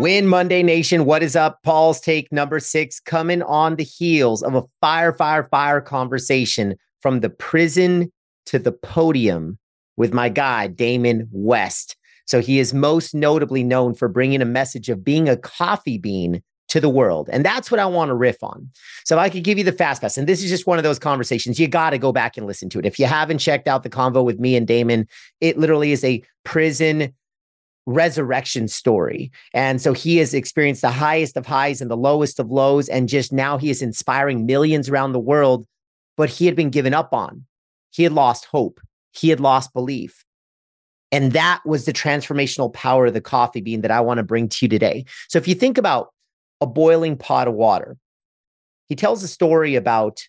Win Monday Nation. What is up? Paul's take number six coming on the heels of a fire, fire, fire conversation from the prison to the podium with my guy, Damon West. So he is most notably known for bringing a message of being a coffee bean to the world. And that's what I want to riff on. So I could give you the fast pass. And this is just one of those conversations. You got to go back and listen to it. If you haven't checked out the convo with me and Damon, it literally is a prison resurrection story. And so he has experienced the highest of highs and the lowest of lows. And just now he is inspiring millions around the world, but he had been given up on. He had lost hope. He had lost belief. And that was the transformational power of the coffee bean that I want to bring to you today. So if you think about a boiling pot of water, he tells a story about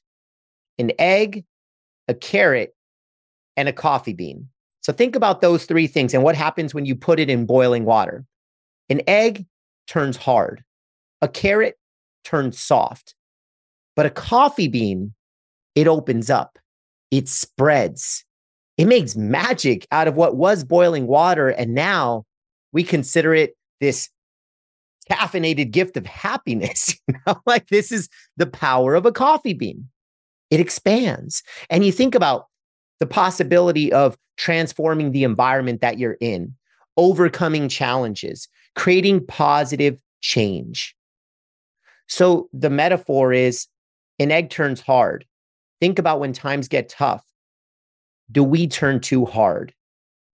an egg, a carrot, and a coffee bean. So think about those three things and what happens when you put it in boiling water. An egg turns hard, a carrot turns soft, but a coffee bean, it opens up, it spreads, it makes magic out of what was boiling water. And now we consider it this caffeinated gift of happiness. You know, like this is the power of a coffee bean. It expands. And you think about the possibility of transforming the environment that you're in, overcoming challenges, creating positive change. So the metaphor is an egg turns hard. Think about when times get tough. Do we turn too hard?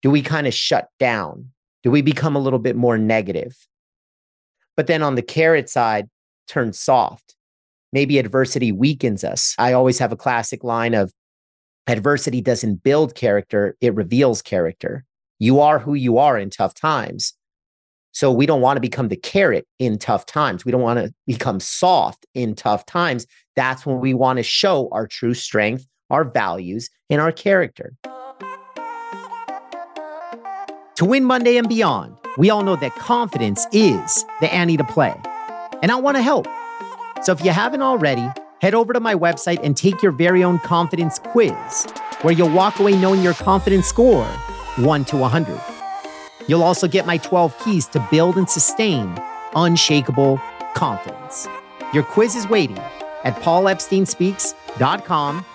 Do we kind of shut down? Do we become a little bit more negative? But then on the carrot side, turn soft. Maybe adversity weakens us. I always have a classic line of adversity doesn't build character, it reveals character. You are who you are in tough times. So we don't want to become the carrot in tough times. We don't want to become soft in tough times. That's when we want to show our true strength, our values, and our character. To win Monday and beyond, we all know that confidence is the ante to play. And I want to help. So if you haven't already, head over to my website and take your very own confidence quiz, where you'll walk away knowing your confidence score 1 to 100. You'll also get my 12 keys to build and sustain unshakable confidence. Your quiz is waiting at paulepsteinspeaks.com.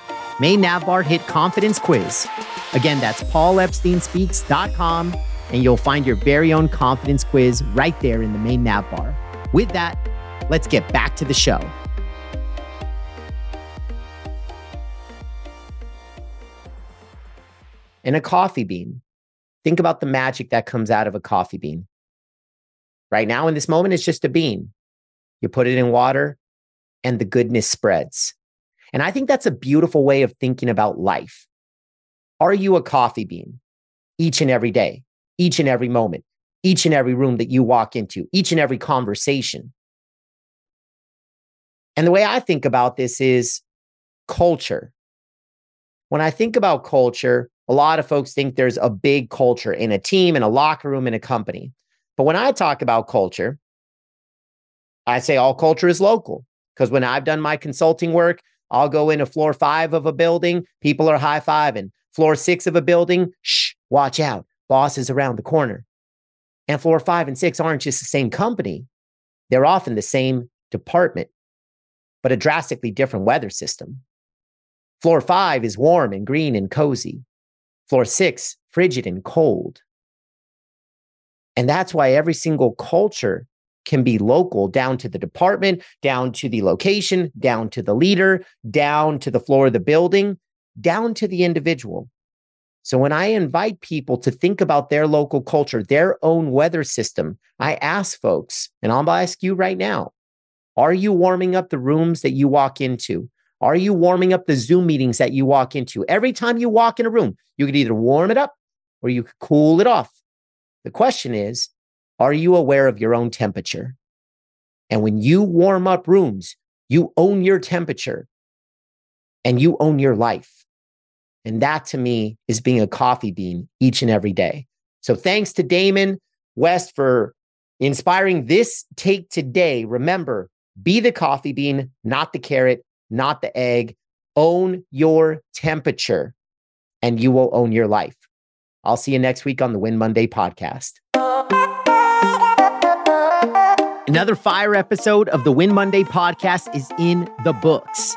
Main navbar hit confidence quiz. Again, that's paulepsteinspeaks.com, and you'll find your very own confidence quiz right there in the main navbar. With that, let's get back to the show. and a coffee bean. Think about the magic that comes out of a coffee bean. Right now, in this moment, it's just a bean. You put it in water and the goodness spreads. And I think that's a beautiful way of thinking about life. Are you a coffee bean each and every day, each and every moment, each and every room that you walk into, each and every conversation? And the way I think about this is culture. When I think about culture, a lot of folks think there's a big culture in a team, in a locker room, in a company. But when I talk about culture, I say all culture is local. Because when I've done my consulting work, I'll go into floor five of a building, people are high fiving. Floor six of a building, shh, watch out, boss is around the corner. And floor five and six aren't just the same company, they're often the same department, but a drastically different weather system. Floor five is warm and green and cozy. Floor six, frigid and cold. And that's why every single culture can be local down to the department, down to the location, down to the leader, down to the floor of the building, down to the individual. So when I invite people to think about their local culture, their own weather system, I ask folks, and I'll ask you right now, are you warming up the rooms that you walk into? Are you warming up the Zoom meetings that you walk into? Every time you walk in a room, you could either warm it up or you could cool it off. The question is, are you aware of your own temperature? And when you warm up rooms, you own your temperature and you own your life. And that to me is being a coffee bean each and every day. So thanks to Damon West for inspiring this take today. Remember, be the coffee bean, not the carrot not the egg. Own your temperature. and you will own your life. I'll see you next week on the Win Monday podcast. Another fire episode of the Win Monday podcast is in the books.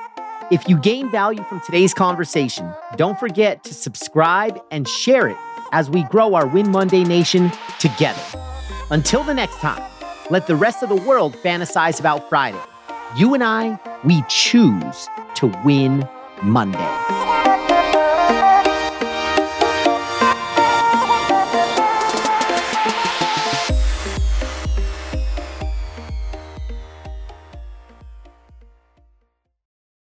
If you gain value from today's conversation, don't forget to subscribe and share it as we grow our Win Monday Nation together. Until the next time, let the rest of the world fantasize about Friday. You and I, we choose to win Monday.